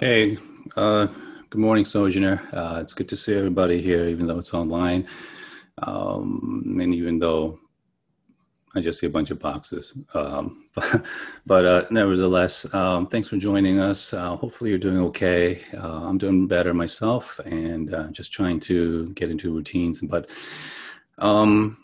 Hey, uh, good morning, Sojourner. Uh, it's good to see everybody here, even though it's online, um, and even though I just see a bunch of boxes. Um, but, but uh, nevertheless, um, thanks for joining us. Uh, hopefully, you're doing okay. Uh, I'm doing better myself, and uh, just trying to get into routines. But um,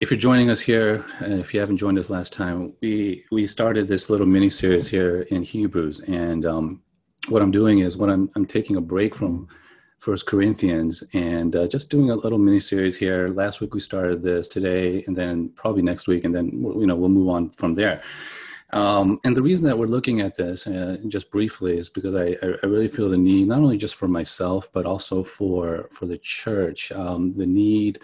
if you're joining us here, and if you haven't joined us last time, we we started this little mini series here in Hebrews, and um, what I'm doing is when I'm, I'm taking a break from First Corinthians and uh, just doing a little mini series here. Last week we started this today, and then probably next week, and then you know we'll move on from there. Um, and the reason that we're looking at this, uh, just briefly, is because I, I, really feel the need, not only just for myself, but also for for the church, um, the need,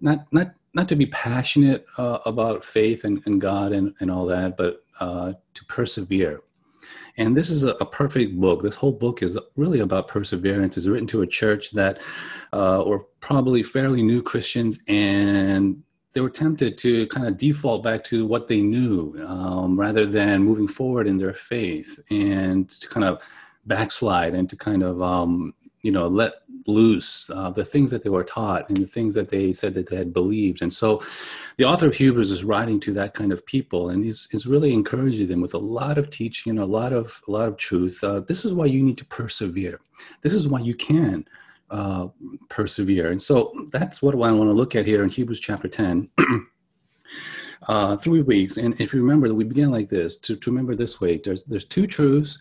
not not not to be passionate uh, about faith and, and God and, and all that, but uh, to persevere and this is a, a, perfect book. This whole book is really about perseverance. It's written to a church that, uh, or probably fairly new Christians, and they were tempted to kind of default back to what they knew um, rather than moving forward in their faith and to kind of backslide and to kind of um, you know let loose uh, the things that they were taught and the things that they said that they had believed. And so the author of hebrews is writing to that kind of people and he's, he's really encouraging them with a lot of teaching and a lot of a lot of truth. Uh, this is why you need to persevere. This is why you can uh, persevere. And so that's what i want to look at here in hebrews chapter 10 uh, three weeks. And if you remember we began like this to, to remember this way there's there's two truths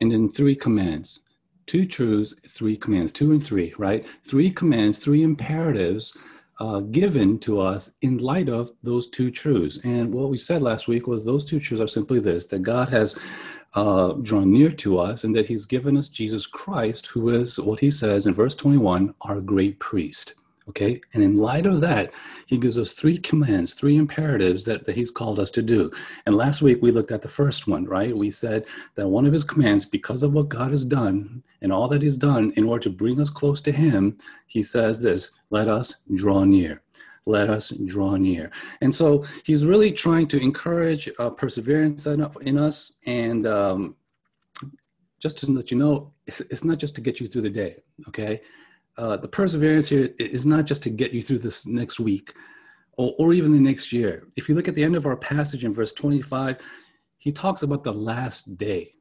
and then three commands two truths, three commands, two and three, right? Three commands, three imperatives uh, given to us in light of those two truths. And what we said last week was those two truths are simply this that God has uh, drawn near to us and that He's given us Jesus Christ, who is what He says in verse 21 our great priest. Okay. And in light of that, he gives us three commands, three imperatives that, that he's called us to do. And last week we looked at the first one, right? We said that one of his commands, because of what God has done and all that he's done in order to bring us close to him, he says this let us draw near. Let us draw near. And so he's really trying to encourage uh, perseverance in, us. And um, just to let you know, it's, it's not just to get you through the day, okay? Uh, the perseverance here is not just to get you through this next week or, or even the next year. If you look at the end of our passage in verse 25, he talks about the last day.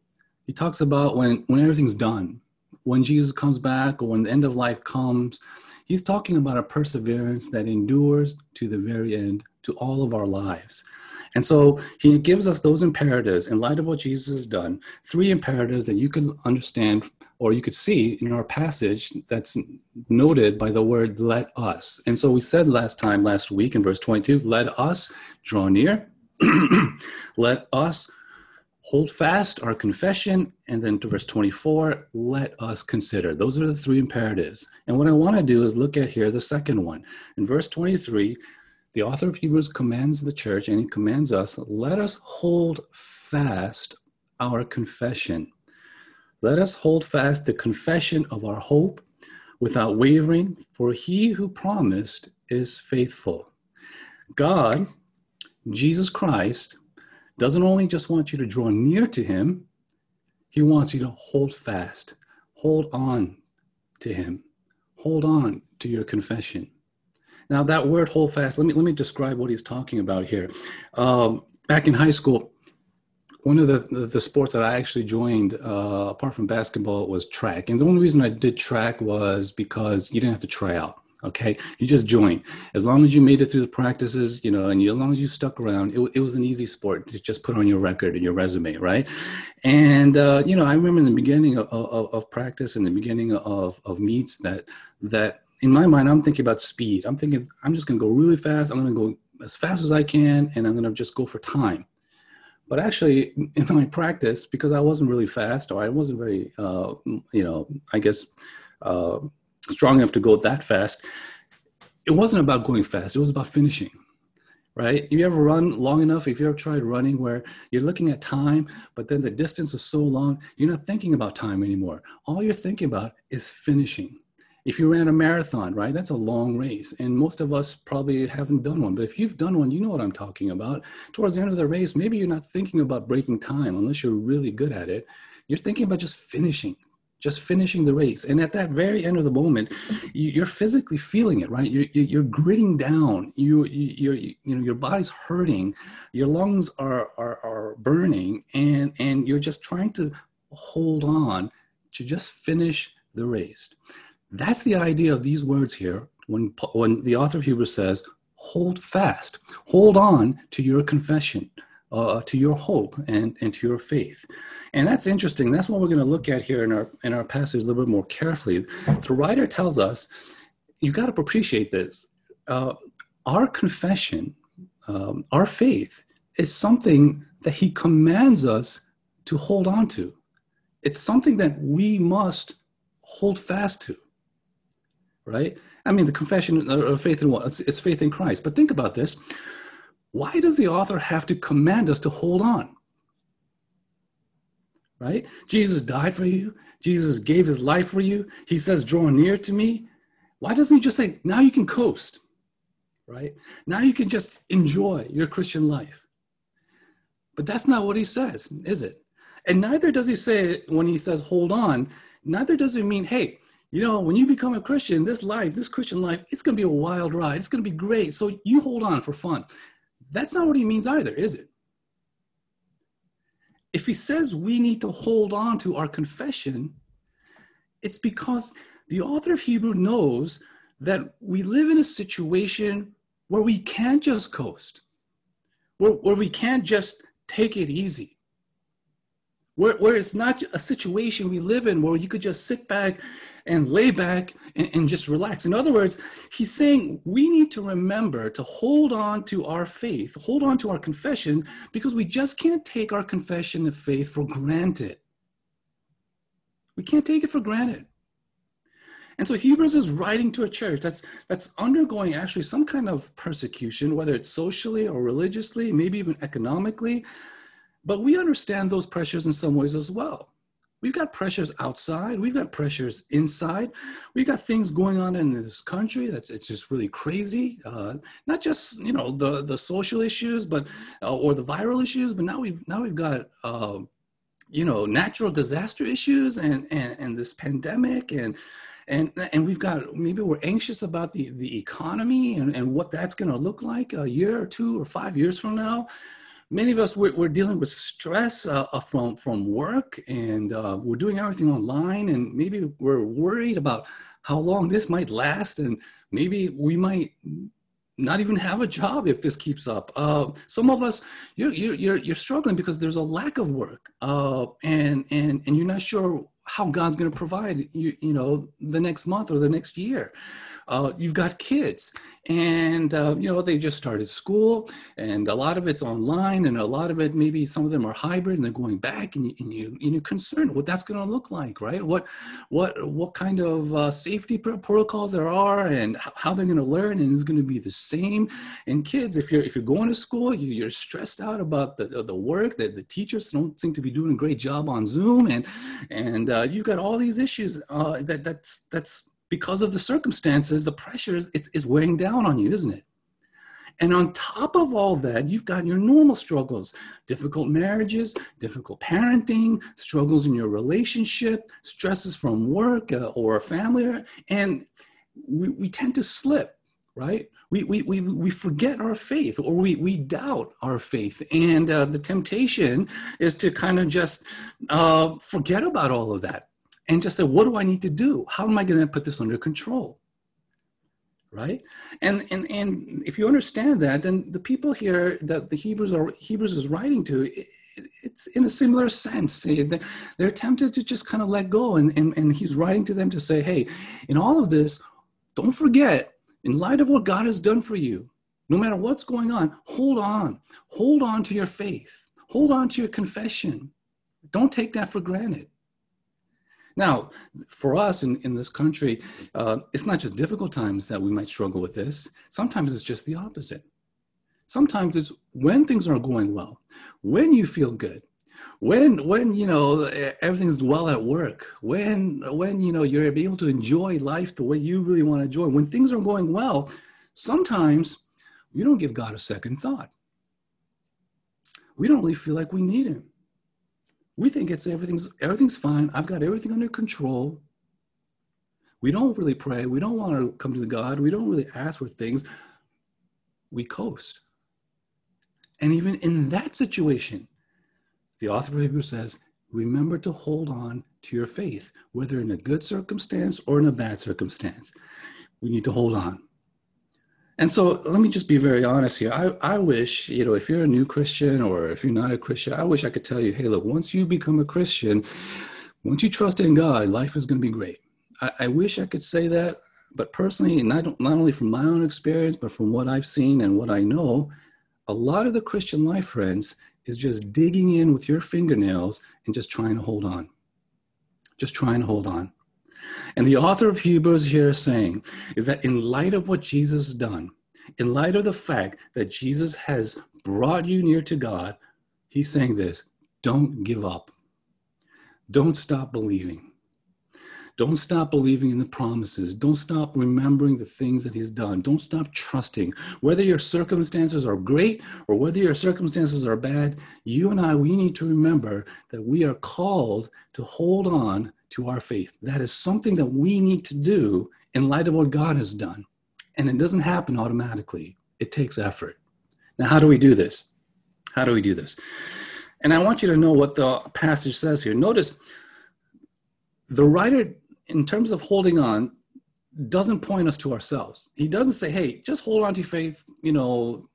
He talks about when, when everything's done, when Jesus comes back or when the end of life comes. He's talking about a perseverance that endures to the very end, to all of our lives. And so he gives us those imperatives in light of what Jesus has done, three imperatives that you can understand or you could see in our passage that's noted by the word let us. And so we said last time, last week in verse 22, let us draw near, let us hold fast our confession. And then to verse 24, let us consider. Those are the three imperatives. And what I want to do is look at here the second one. In verse 23, the author of Hebrews commands the church and he commands us, let us hold fast our confession. Let us hold fast the confession of our hope without wavering, for he who promised is faithful. God, Jesus Christ, doesn't only just want you to draw near to him, he wants you to hold fast, hold on to him, hold on to your confession. Now, that word hold fast, let me, let me describe what he's talking about here. Um, back in high school, one of the, the, the sports that I actually joined, uh, apart from basketball, was track. And the only reason I did track was because you didn't have to try out. Okay, you just joined. As long as you made it through the practices, you know, and you, as long as you stuck around, it, it was an easy sport to just put on your record and your resume, right? And uh, you know, I remember in the beginning of, of, of practice, in the beginning of, of meets, that that in my mind, I'm thinking about speed. I'm thinking I'm just going to go really fast. I'm going to go as fast as I can, and I'm going to just go for time. But actually, in my practice, because I wasn't really fast or I wasn't very, uh, you know, I guess uh, strong enough to go that fast, it wasn't about going fast. It was about finishing, right? You ever run long enough, if you ever tried running where you're looking at time, but then the distance is so long, you're not thinking about time anymore. All you're thinking about is finishing if you ran a marathon, right, that's a long race. And most of us probably haven't done one. But if you've done one, you know what I'm talking about. Towards the end of the race, maybe you're not thinking about breaking time unless you're really good at it. You're thinking about just finishing, just finishing the race. And at that very end of the moment, you're physically feeling it, right? You're, you're gritting down. You, you're, you know, your body's hurting. Your lungs are, are, are burning and, and you're just trying to hold on to just finish the race. That's the idea of these words here when, when the author of Hebrews says, hold fast, hold on to your confession, uh, to your hope and, and to your faith. And that's interesting. That's what we're going to look at here in our, in our passage a little bit more carefully. The writer tells us, you've got to appreciate this. Uh, our confession, um, our faith, is something that he commands us to hold on to. It's something that we must hold fast to, right? I mean, the confession of faith in what? It's, it's faith in Christ. But think about this. Why does the author have to command us to hold on? Right? Jesus died for you. Jesus gave his life for you. He says, draw near to me. Why doesn't he just say, now you can coast? Right? Now you can just enjoy your Christian life. But that's not what he says, is it? And neither does he say when he says hold on, neither does he mean, hey, you know, when you become a Christian, this life, this Christian life, it's going to be a wild ride. It's going to be great. So you hold on for fun. That's not what he means either, is it? If he says we need to hold on to our confession, it's because the author of Hebrew knows that we live in a situation where we can't just coast, where, where we can't just take it easy where, where it's not a situation we live in where you could just sit back and lay back and, and, just relax. In other words, he's saying we need to remember to hold on to our faith, hold on to our confession, because we just can't take our confession of faith for granted. We can't take it for granted. And so Hebrews is writing to a church that's that's undergoing actually some kind of persecution, whether it's socially or religiously, maybe even economically. But we understand those pressures in some ways as well. We've got pressures outside. We've got pressures inside. We've got things going on in this country that's it's just really crazy. Uh, not just you know the the social issues, but uh, or the viral issues, but now we've now we've got uh, you know natural disaster issues and and, and this pandemic and and and we've got maybe we're anxious about the the economy and, and what that's going to look like a year or two or five years from now many of us we're, we're dealing with stress uh, from from work and uh, we're doing everything online and maybe we're worried about how long this might last and maybe we might not even have a job if this keeps up. Uh, some of us you're, you're you're struggling because there's a lack of work uh, and and and you're not sure how god's going to provide you you know the next month or the next year uh, you've got kids. And uh, you know they just started school and a lot of it's online and a lot of it maybe some of them are hybrid and they're going back and, you, and, you, and you're concerned what that's going to look like right? What what what kind of uh, safety protocols there are and how they're going to learn and it's going to be the same. And kids if you're if you're going to school you, are stressed out about the, the work that the teachers don't seem to be doing a great job on zoom and and uh, you've got all these issues uh, that that's that's because of the circumstances, the pressures, it's, it's weighing down on you, isn't it? And on top of all that, you've got your normal struggles difficult marriages, difficult parenting, struggles in your relationship, stresses from work uh, or family. And we, we tend to slip, right? We, we, we, we forget our faith or we, we doubt our faith. And uh, the temptation is to kind of just uh, forget about all of that and just say, what do I need to do? How am I going to put this under control? Right? And, and, and if you understand that, then the people here that the Hebrews are Hebrews is writing to, it, it's in a similar sense. They, they're tempted to just kind of let go. And, and, and he's writing to them to say, hey, in all of this, don't forget, in light of what God has done for you, no matter what's going on, hold on. Hold on to your faith. Hold on to your confession. Don't take that for granted. Now, for us in, in this country, uh, it's not just difficult times that we might struggle with this. Sometimes it's just the opposite. Sometimes it's when things are going well, when you feel good, when when you know everything's well at work, when when you know you're able to enjoy life the way you really want to enjoy. When things are going well, sometimes we don't give God a second thought. We don't really feel like we need Him. We think it's everything's everything's fine. I've got everything under control. We don't really pray. We don't want to come to God. We don't really ask for things. We coast. And even in that situation, the author of Hebrews says, remember to hold on to your faith, whether in a good circumstance or in a bad circumstance. We need to hold on. And so let me just be very honest here. I, I wish, you know, if you're a new Christian or if you're not a Christian, I wish I could tell you, hey, look, once you become a Christian, once you trust in God, life is going to be great. I, I wish I could say that, but personally, not, not only from my own experience, but from what I've seen and what I know, a lot of the Christian life, friends, is just digging in with your fingernails and just trying to hold on. Just trying to hold on. And the author of Hebrews here is saying is that in light of what Jesus has done, in light of the fact that Jesus has brought you near to God, he's saying this don't give up. Don't stop believing. Don't stop believing in the promises. Don't stop remembering the things that He's done. Don't stop trusting. Whether your circumstances are great or whether your circumstances are bad, you and I, we need to remember that we are called to hold on to our faith. That is something that we need to do in light of what God has done. And it doesn't happen automatically, it takes effort. Now, how do we do this? How do we do this? And I want you to know what the passage says here. Notice the writer in terms of holding on, doesn't point us to ourselves. He doesn't say, hey, just hold on to your faith, you know,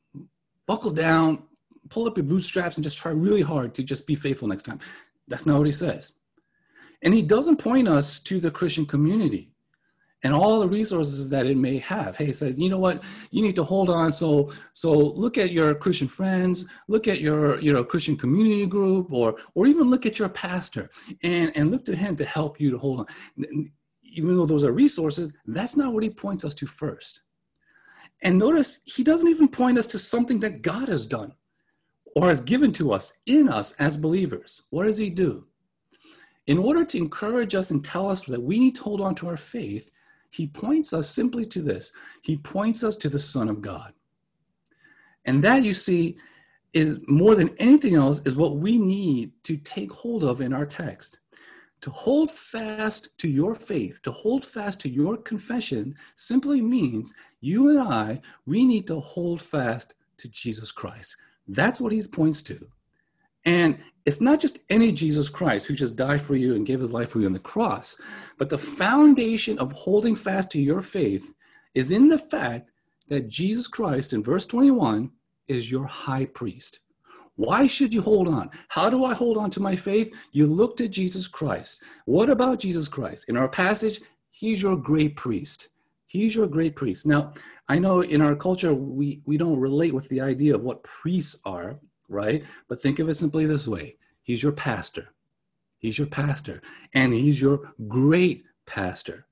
buckle down, pull up your bootstraps, and just try really hard to just be faithful next time. That's not what he says. And he doesn't point us to the Christian community and all the resources that it may have. Hey, he says, you know what, you need to hold on. So, so look at your Christian friends, look at your, you know, Christian community group, or or even look at your pastor and and look to him to help you to hold on. Even though those are resources, that's not what he points us to first. And notice he doesn't even point us to something that God has done or has given to us in us as believers. What does he do? In order to encourage us and tell us that we need to hold on to our faith, he points us simply to this. He points us to the Son of God. And that, you see, is more than anything else, is what we need to take hold of in our text. To hold fast to your faith, to hold fast to your confession, simply means you and I, we need to hold fast to Jesus Christ. That's what he points to. And it's not just any Jesus Christ who just died for you and gave his life for you on the cross, but the foundation of holding fast to your faith is in the fact that Jesus Christ, in verse 21, is your high priest. Why should you hold on? How do I hold on to my faith? You look to Jesus Christ. What about Jesus Christ? In our passage, he's your great priest. He's your great priest. Now, I know in our culture, we, we don't relate with the idea of what priests are right? But think of it simply this way He's your pastor. He's your pastor, and he's your great pastor.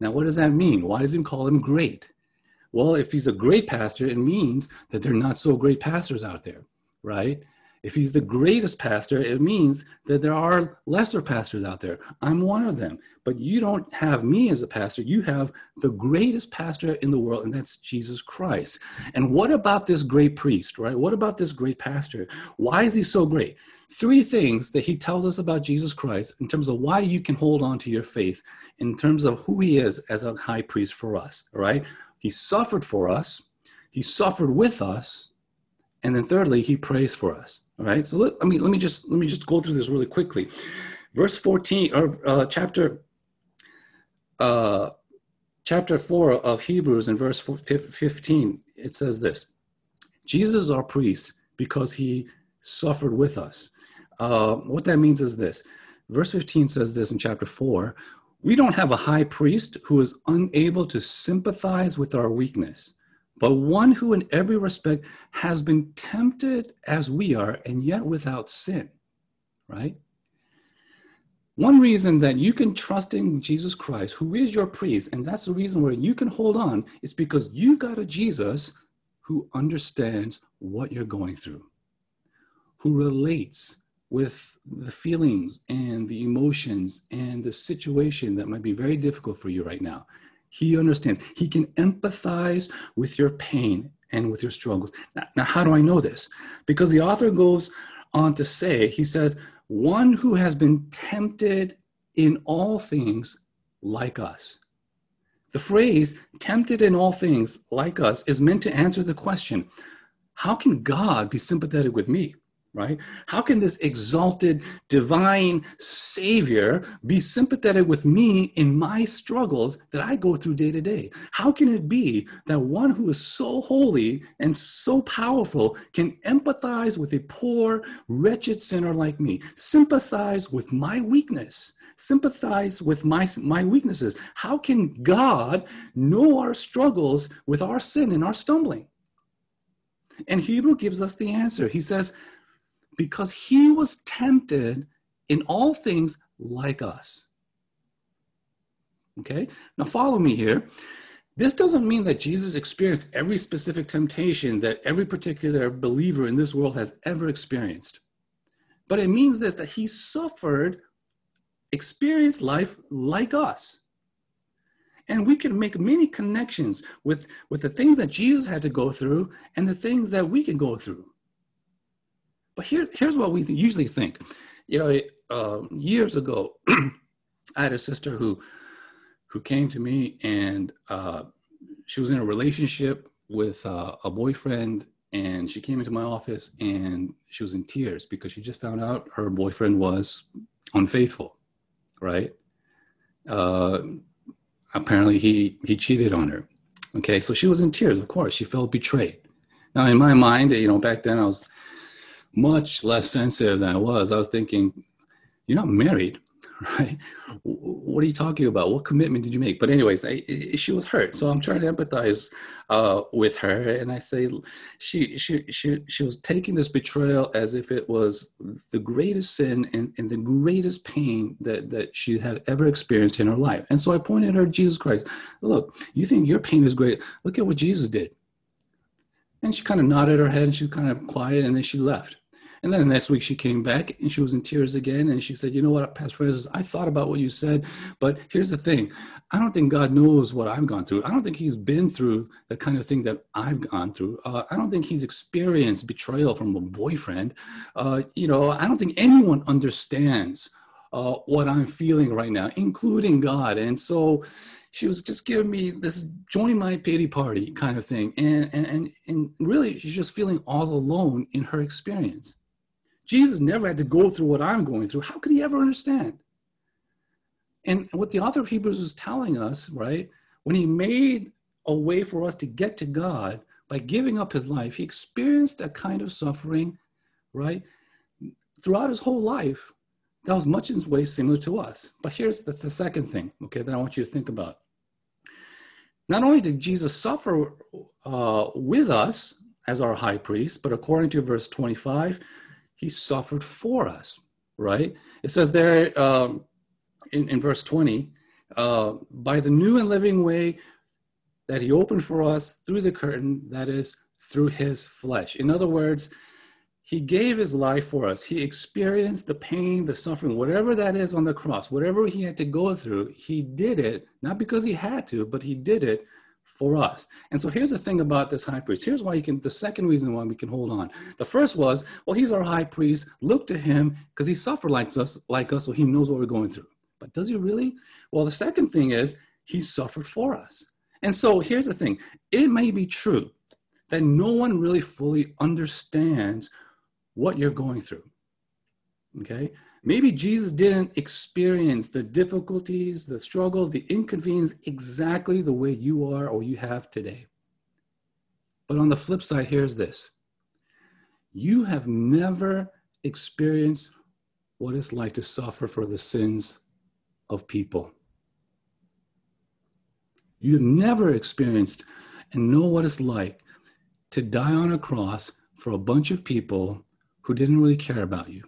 Now, what does that mean? Why does he call him great? Well, if he's a great pastor, it means that there are not so great pastors out there, right? If he's the greatest pastor, it means that there are lesser pastors out there. I'm one of them. But you don't have me as a pastor. You have the greatest pastor in the world, and that's Jesus Christ. And what about this great priest, right? What about this great pastor? Why is he so great? Three things that he tells us about Jesus Christ in terms of why you can hold on to your faith, in terms of who he is as a high priest for us, right? He suffered for us, he suffered with us, and then thirdly, he prays for us. All right. So let, I mean, let me just let me just go through this really quickly. Verse 14 or uh, chapter uh, chapter 4 of Hebrews in verse 15, it says this Jesus our priest because he suffered with us. Uh, what that means is this verse 15 says this in chapter 4 we don't have a high priest who is unable to sympathize with our weakness but one who in every respect has been tempted as we are and yet without sin, right? One reason that you can trust in Jesus Christ, who is your priest, and that's the reason where you can hold on, is because you've got a Jesus who understands what you're going through, who relates with the feelings and the emotions and the situation that might be very difficult for you right now. He understands. He can empathize with your pain and with your struggles. Now, now, how do I know this? Because the author goes on to say, he says, one who has been tempted in all things like us. The phrase tempted in all things like us is meant to answer the question how can God be sympathetic with me? Right? How can this exalted divine Savior be sympathetic with me in my struggles that I go through day to day? How can it be that one who is so holy and so powerful can empathize with a poor, wretched sinner like me, sympathize with my weakness? sympathize with my, my weaknesses. How can God know our struggles with our sin and our stumbling? And Hebrew gives us the answer. He says, because he was tempted in all things like us. Okay, now follow me here. This doesn't mean that Jesus experienced every specific temptation that every particular believer in this world has ever experienced. But it means this that he suffered experienced life like us. And we can make many connections with, with the things that Jesus had to go through and the things that we can go through. But here, here's what we usually think. You know, uh, years ago, I had a sister who, who came to me and uh, she was in a relationship with uh, a boyfriend and she came into my office and she was in tears because she just found out her boyfriend was unfaithful right? Uh, apparently he he cheated on her. Okay, so she was in tears. Of course, she felt betrayed. Now, in my mind, you know, back then I was much less sensitive than I was. I was thinking, you're not married. right? What are you talking about? What commitment did you make? But anyways, I, she was hurt, so I'm trying to empathize uh, with her, and I say she she she she was taking this betrayal as if it was the greatest sin and, and the greatest pain that that she had ever experienced in her life. And so I pointed her Jesus Christ. Look, you think your pain is great? Look at what Jesus did. And she kind of nodded her head, and she was kind of quiet, and then she left. And then the next week she came back and she was in tears again. And she said, You know what, Pastor Francis, I thought about what you said, but here's the thing I don't think God knows what I've gone through. I don't think He's been through the kind of thing that I've gone through. Uh, I don't think He's experienced betrayal from a boyfriend. Uh, you know, I don't think anyone understands uh, what I'm feeling right now, including God. And so, she was just giving me this join my pity party kind of thing and, and and and really she's just feeling all alone in her experience Jesus never had to go through what I'm going through. How could he ever understand? And what the author of Hebrews is telling us, right, when he made a way for us to get to God by giving up his life, he experienced a kind of suffering, right, throughout his whole life that was much in ways similar to us. But here's the, the second thing, okay, that I want you to think about. Not only did Jesus suffer uh, with us as our high priest, but according to verse 25, he suffered for us, right? It says there um, in, in verse 20, uh, by the new and living way that he opened for us through the curtain, that is, through his flesh. In other words, he gave his life for us. He experienced the pain, the suffering, whatever that is on the cross, whatever he had to go through, he did it, not because he had to, but he did it for us. And so here's the thing about this high priest. Here's why you can, the second reason why we can hold on. The first was, well, he's our high priest. Look to him because he suffered like us, like us, so he knows what we're going through. But does he really? Well, the second thing is he suffered for us. And so here's the thing. It may be true that no one really fully understands what you're going through. Okay? Maybe Jesus didn't experience the difficulties, the struggles, the inconvenience exactly the way you are or you have today. But on the flip side, here's this you have never experienced what it's like to suffer for the sins of people. You've never experienced and know what it's like to die on a cross for a bunch of people who didn't really care about you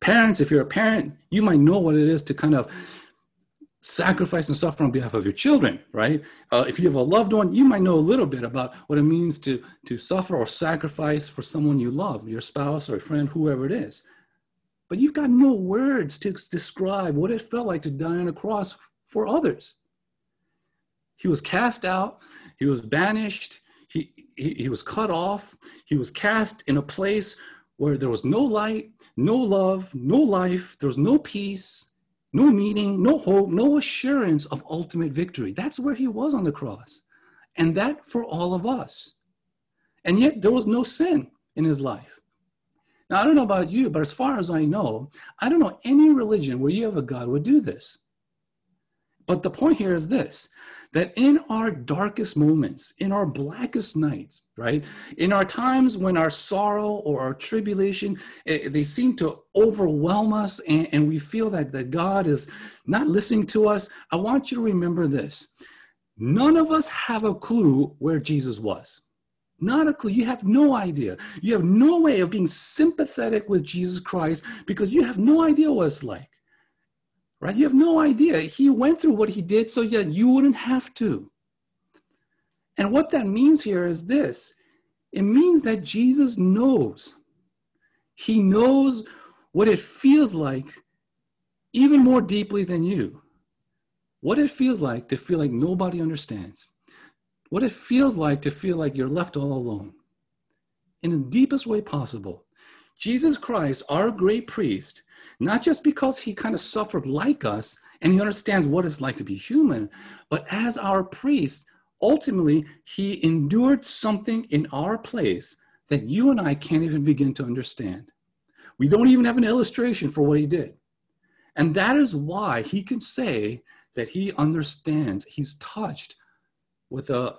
parents, if you're a parent, you might know what it is to kind of sacrifice and suffer on behalf of your children, right? Uh, if you have a loved one, you might know a little bit about what it means to, to suffer or sacrifice for someone you love, your spouse or a friend, whoever it is. But you've got no words to describe what it felt like to die on a cross for others. He was cast out, he was banished, he, he, he was cut off, he was cast in a place where there was no light, no love, no life, there was no peace, no meaning, no hope, no assurance of ultimate victory. That's where he was on the cross. And that for all of us. And yet there was no sin in his life. Now, I don't know about you, but as far as I know, I don't know any religion where you have a God would do this. But the point here is this that in our darkest moments, in our blackest nights, right, in our times when our sorrow or our tribulation, eh, they seem to overwhelm us and, and we feel that, that God is not listening to us, I want you to remember this. None of us have a clue where Jesus was. Not a clue. You have no idea. You have no way of being sympathetic with Jesus Christ because you have no idea what it's like right? You have no idea. He went through what he did so that you wouldn't have to. And what that means here is this it means that Jesus knows. He knows what it feels like even more deeply than you. What it feels like to feel like nobody understands. What it feels like to feel like you're left all alone. In the deepest way possible. Jesus Christ, our great priest, not just because he kind of suffered like us and he understands what it's like to be human, but as our priest, ultimately, he endured something in our place that you and I can't even begin to understand. We don't even have an illustration for what he did. And that is why he can say that he understands, he's touched with the,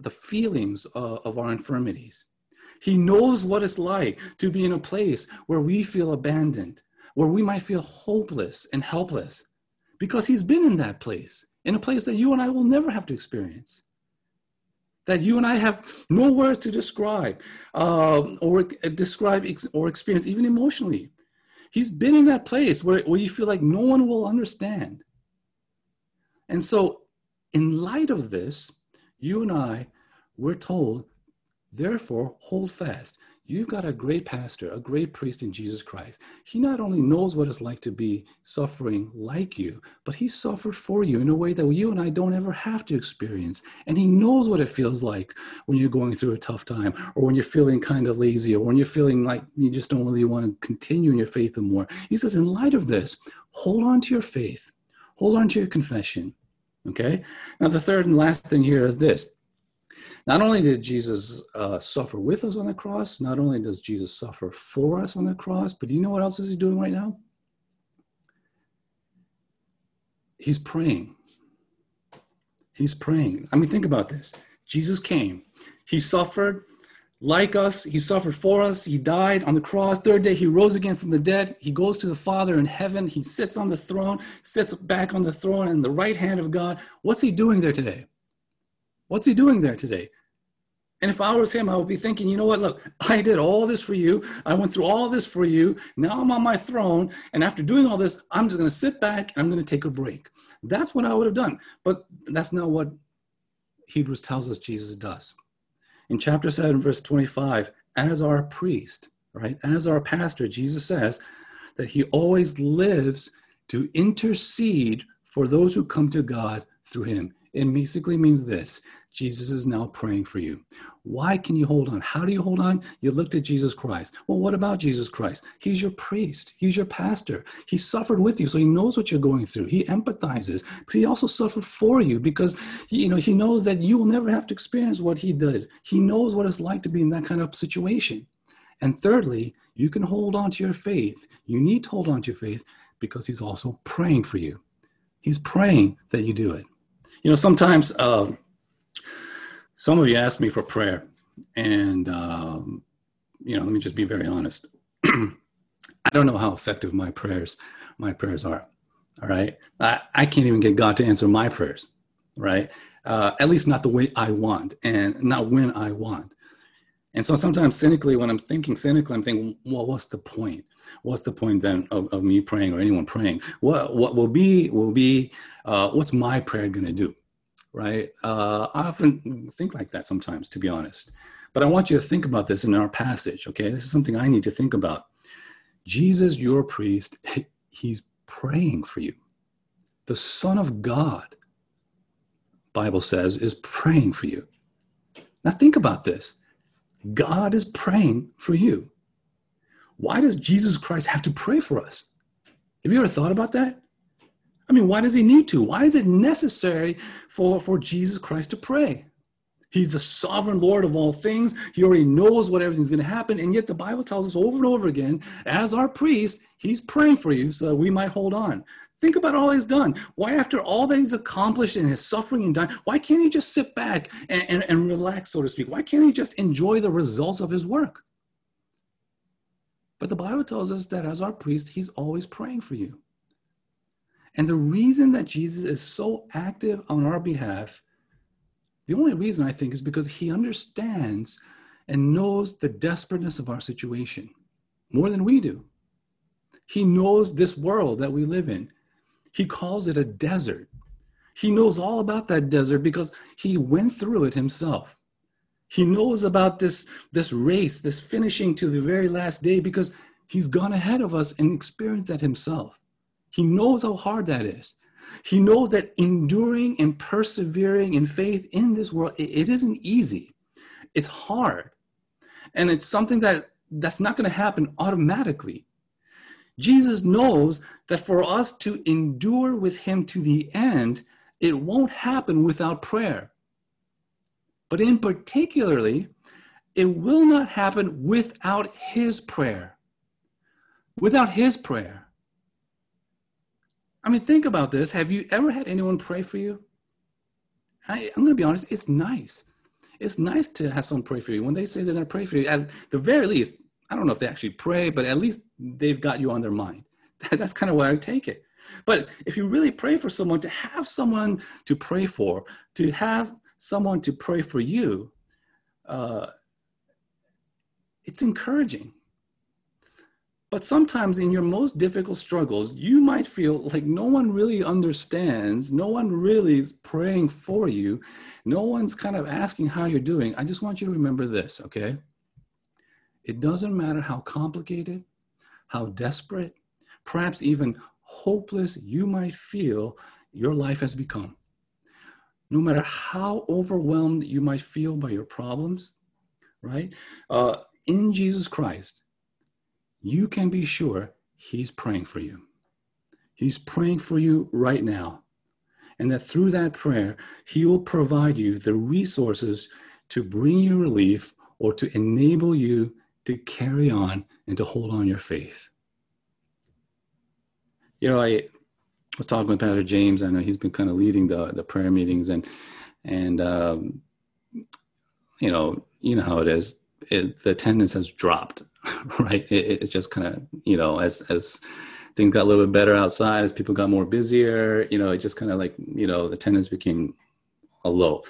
the feelings of, of our infirmities. He knows what it's like to be in a place where we feel abandoned, where we might feel hopeless and helpless, because He's been in that place, in a place that you and I will never have to experience. That you and I have no words to describe uh, or describe or experience, even emotionally. He's been in that place where, where you feel like no one will understand. And so, in light of this, you and I, we're told Therefore, hold fast. You've got a great pastor, a great priest in Jesus Christ. He not only knows what it's like to be suffering like you, but he suffered for you in a way that you and I don't ever have to experience. And he knows what it feels like when you're going through a tough time, or when you're feeling kind of lazy, or when you're feeling like you just don't really want to continue in your faith anymore. He says, in light of this, hold on to your faith, hold on to your confession. Okay? Now, the third and last thing here is this not only did Jesus uh, suffer with us on the cross, not only does Jesus suffer for us on the cross, but do you know what else is he doing right now? He's praying. He's praying. I mean, think about this. Jesus came, he suffered like us, he suffered for us, he died on the cross. Third day, he rose again from the dead. He goes to the Father in heaven. He sits on the throne, sits back on the throne in the right hand of God. What's he doing there today? What's he doing there today? And if I was him, I would be thinking, you know what? Look, I did all this for you. I went through all this for you. Now I'm on my throne. And after doing all this, I'm just going to sit back and I'm going to take a break. That's what I would have done. But that's not what Hebrews tells us Jesus does. In chapter 7, verse 25, as our priest, right, as our pastor, Jesus says that he always lives to intercede for those who come to God through him. It basically means this Jesus is now praying for you. Why can you hold on? How do you hold on? You looked at Jesus Christ. Well, what about Jesus Christ? He's your priest, he's your pastor. He suffered with you, so he knows what you're going through. He empathizes, but he also suffered for you because you know he knows that you will never have to experience what he did. He knows what it's like to be in that kind of situation. And thirdly, you can hold on to your faith. You need to hold on to your faith because he's also praying for you. He's praying that you do it. You know, sometimes uh, some of you ask me for prayer, and um, you know, let me just be very honest. I don't know how effective my prayers my prayers are. All right, I, I can't even get God to answer my prayers. Right, uh, at least not the way I want, and not when I want. And so sometimes cynically, when I'm thinking cynically, I'm thinking, well, what's the point? What's the point then of, of me praying or anyone praying? What what will be will be uh, what's my prayer going to do? Right? Uh, I often think like that sometimes, to be honest. But I want you to think about this in our passage. Okay, this is something I need to think about. Jesus, your priest, he's praying for you. The Son of God, Bible says, is praying for you. Now think about this. God is praying for you. why does Jesus Christ have to pray for us? Have you ever thought about that? I mean, why does he need to? Why is it necessary for, for Jesus Christ to pray? He's the sovereign Lord of all things. He already knows what everything's going to happen. And yet the Bible tells us over and over again, as our priest, he's praying for you so that we might hold on. Think about all he's done. Why, after all that he's accomplished and his suffering and dying, why can't he just sit back and, and, and relax, so to speak? Why can't he just enjoy the results of his work? But the Bible tells us that as our priest, he's always praying for you. And the reason that Jesus is so active on our behalf, the only reason I think is because he understands and knows the desperateness of our situation more than we do. He knows this world that we live in. He calls it a desert. He knows all about that desert because he went through it himself. He knows about this, this race, this finishing to the very last day because he's gone ahead of us and experienced that himself. He knows how hard that is. He knows that enduring and persevering in faith in this world, it, it isn't easy. It's hard. And it's something that that's not going to happen automatically. Jesus knows that for us to endure with him to the end, it won't happen without prayer. But in particularly, it will not happen without his prayer. Without his prayer. I mean, think about this. Have you ever had anyone pray for you? I, am going to be honest, it's nice. It's nice to have someone pray for you. When they say they're going to pray for you, at the very least, I don't know if they actually pray, but at least they've got you on their mind. That's kind of why I take it. But if you really pray for someone, to have someone to pray for, to have someone to pray for you, uh, it's encouraging. But sometimes in your most difficult struggles, you might feel like no one really understands, no one really is praying for you, no one's kind of asking how you're doing. I just want you to remember this, okay? It doesn't matter how complicated, how desperate, perhaps even hopeless you might feel your life has become. No matter how overwhelmed you might feel by your problems, right? Uh, in Jesus Christ, you can be sure He's praying for you. He's praying for you right now. And that through that prayer, He will provide you the resources to bring you relief or to enable you to carry on and to hold on your faith. You know, I was talking with Pastor James. I know he's been kind of leading the, the prayer meetings, and and um, you know, you know how it is. It, the attendance has dropped right? It, it's just kind of you know as as things got a little bit better outside, as people got more busier, you know, it just kind of like you know the attendance became a low.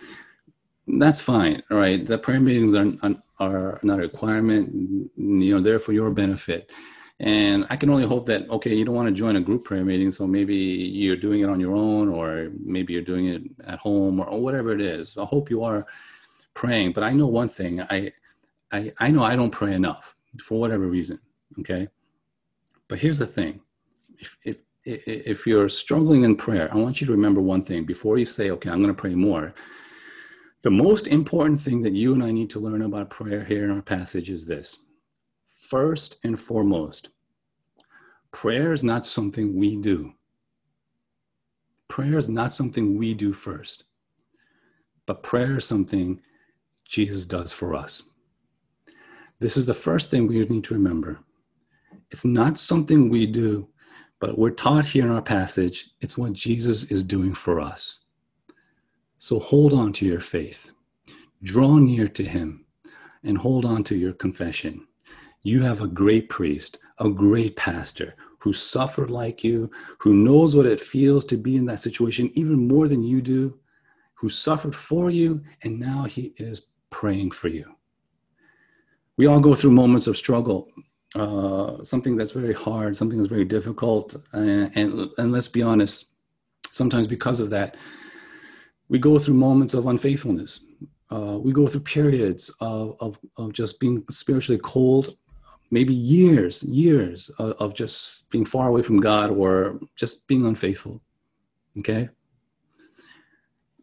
That's fine, right? The prayer meetings are are not a requirement, you know, they're for your benefit. And I can only hope that, okay, you don't want to join a group prayer meeting, so maybe you're doing it on your own, or maybe you're doing it at home, or, or whatever it is. I hope you are praying. But I know one thing I, I, I know I don't pray enough for whatever reason. Okay. But here's the thing if, if, if you're struggling in prayer, I want you to remember one thing before you say, okay, I'm going to pray more. The most important thing that you and I need to learn about prayer here in our passage is this. First and foremost, prayer is not something we do. Prayer is not something we do first, but prayer is something Jesus does for us. This is the first thing we need to remember. It's not something we do, but we're taught here in our passage, it's what Jesus is doing for us. So hold on to your faith, draw near to him, and hold on to your confession. You have a great priest, a great pastor who suffered like you, who knows what it feels to be in that situation even more than you do, who suffered for you, and now he is praying for you we all go through moments of struggle, uh, something that's very hard, something that's very difficult. And, and, and let's be honest, sometimes because of that, we go through moments of unfaithfulness. Uh, we go through periods of, of, of just being spiritually cold, maybe years, years of, of just being far away from God or just being unfaithful. Okay?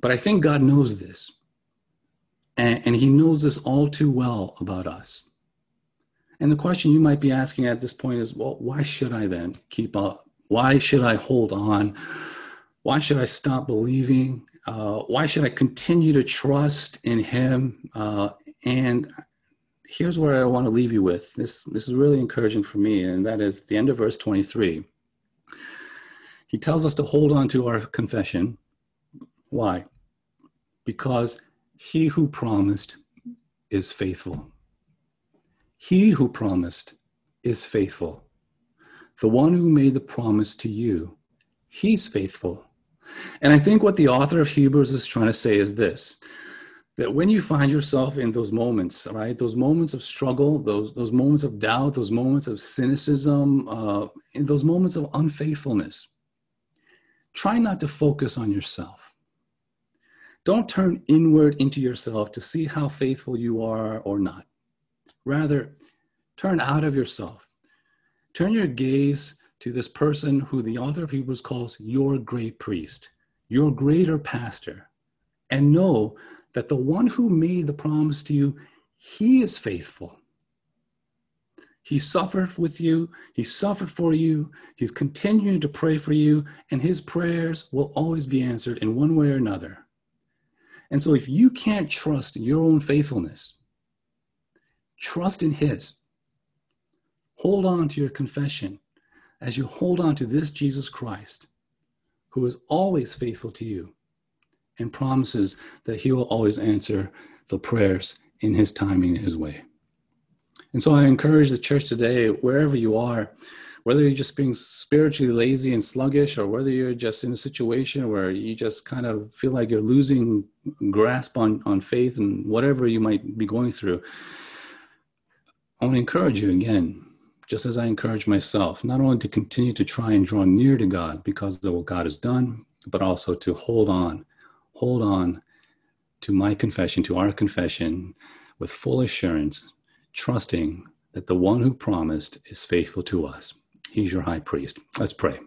But I think God knows this. And, and he knows this all too well about us. And the question you might be asking at this point is, well, why should I then keep up? Why should I hold on? Why should I stop believing? Uh, why should I continue to trust in Him? Uh, and here's where I want to leave you with. This, this is really encouraging for me, and that is the end of verse 23. He tells us to hold on to our confession. Why? Because he who promised is faithful. He who promised is faithful. The one who made the promise to you, he's faithful. And I think what the author of Hebrews is trying to say is this that when you find yourself in those moments, right, those moments of struggle, those, those moments of doubt, those moments of cynicism, uh, those moments of unfaithfulness, try not to focus on yourself. Don't turn inward into yourself to see how faithful you are or not. Rather, turn out of yourself. Turn your gaze to this person who the author of Hebrews calls your great priest, your greater pastor, and know that the one who made the promise to you, he is faithful. He suffered with you, he suffered for you, he's continuing to pray for you, and his prayers will always be answered in one way or another. And so, if you can't trust your own faithfulness, trust in his. Hold on to your confession as you hold on to this Jesus Christ, who is always faithful to you and promises that he will always answer the prayers in his timing, his way. And so I encourage the church today, wherever you are, whether you're just being spiritually lazy and sluggish, or whether you're just in a situation where you just kind of feel like you're losing grasp on, on faith and whatever you might be going through, I want to encourage you again, just as I encourage myself, not only to continue to try and draw near to God because of what God has done, but also to hold on hold on to my confession, to our confession, with full assurance, trusting that the one who promised is faithful to us. He's your high priest. Let's pray.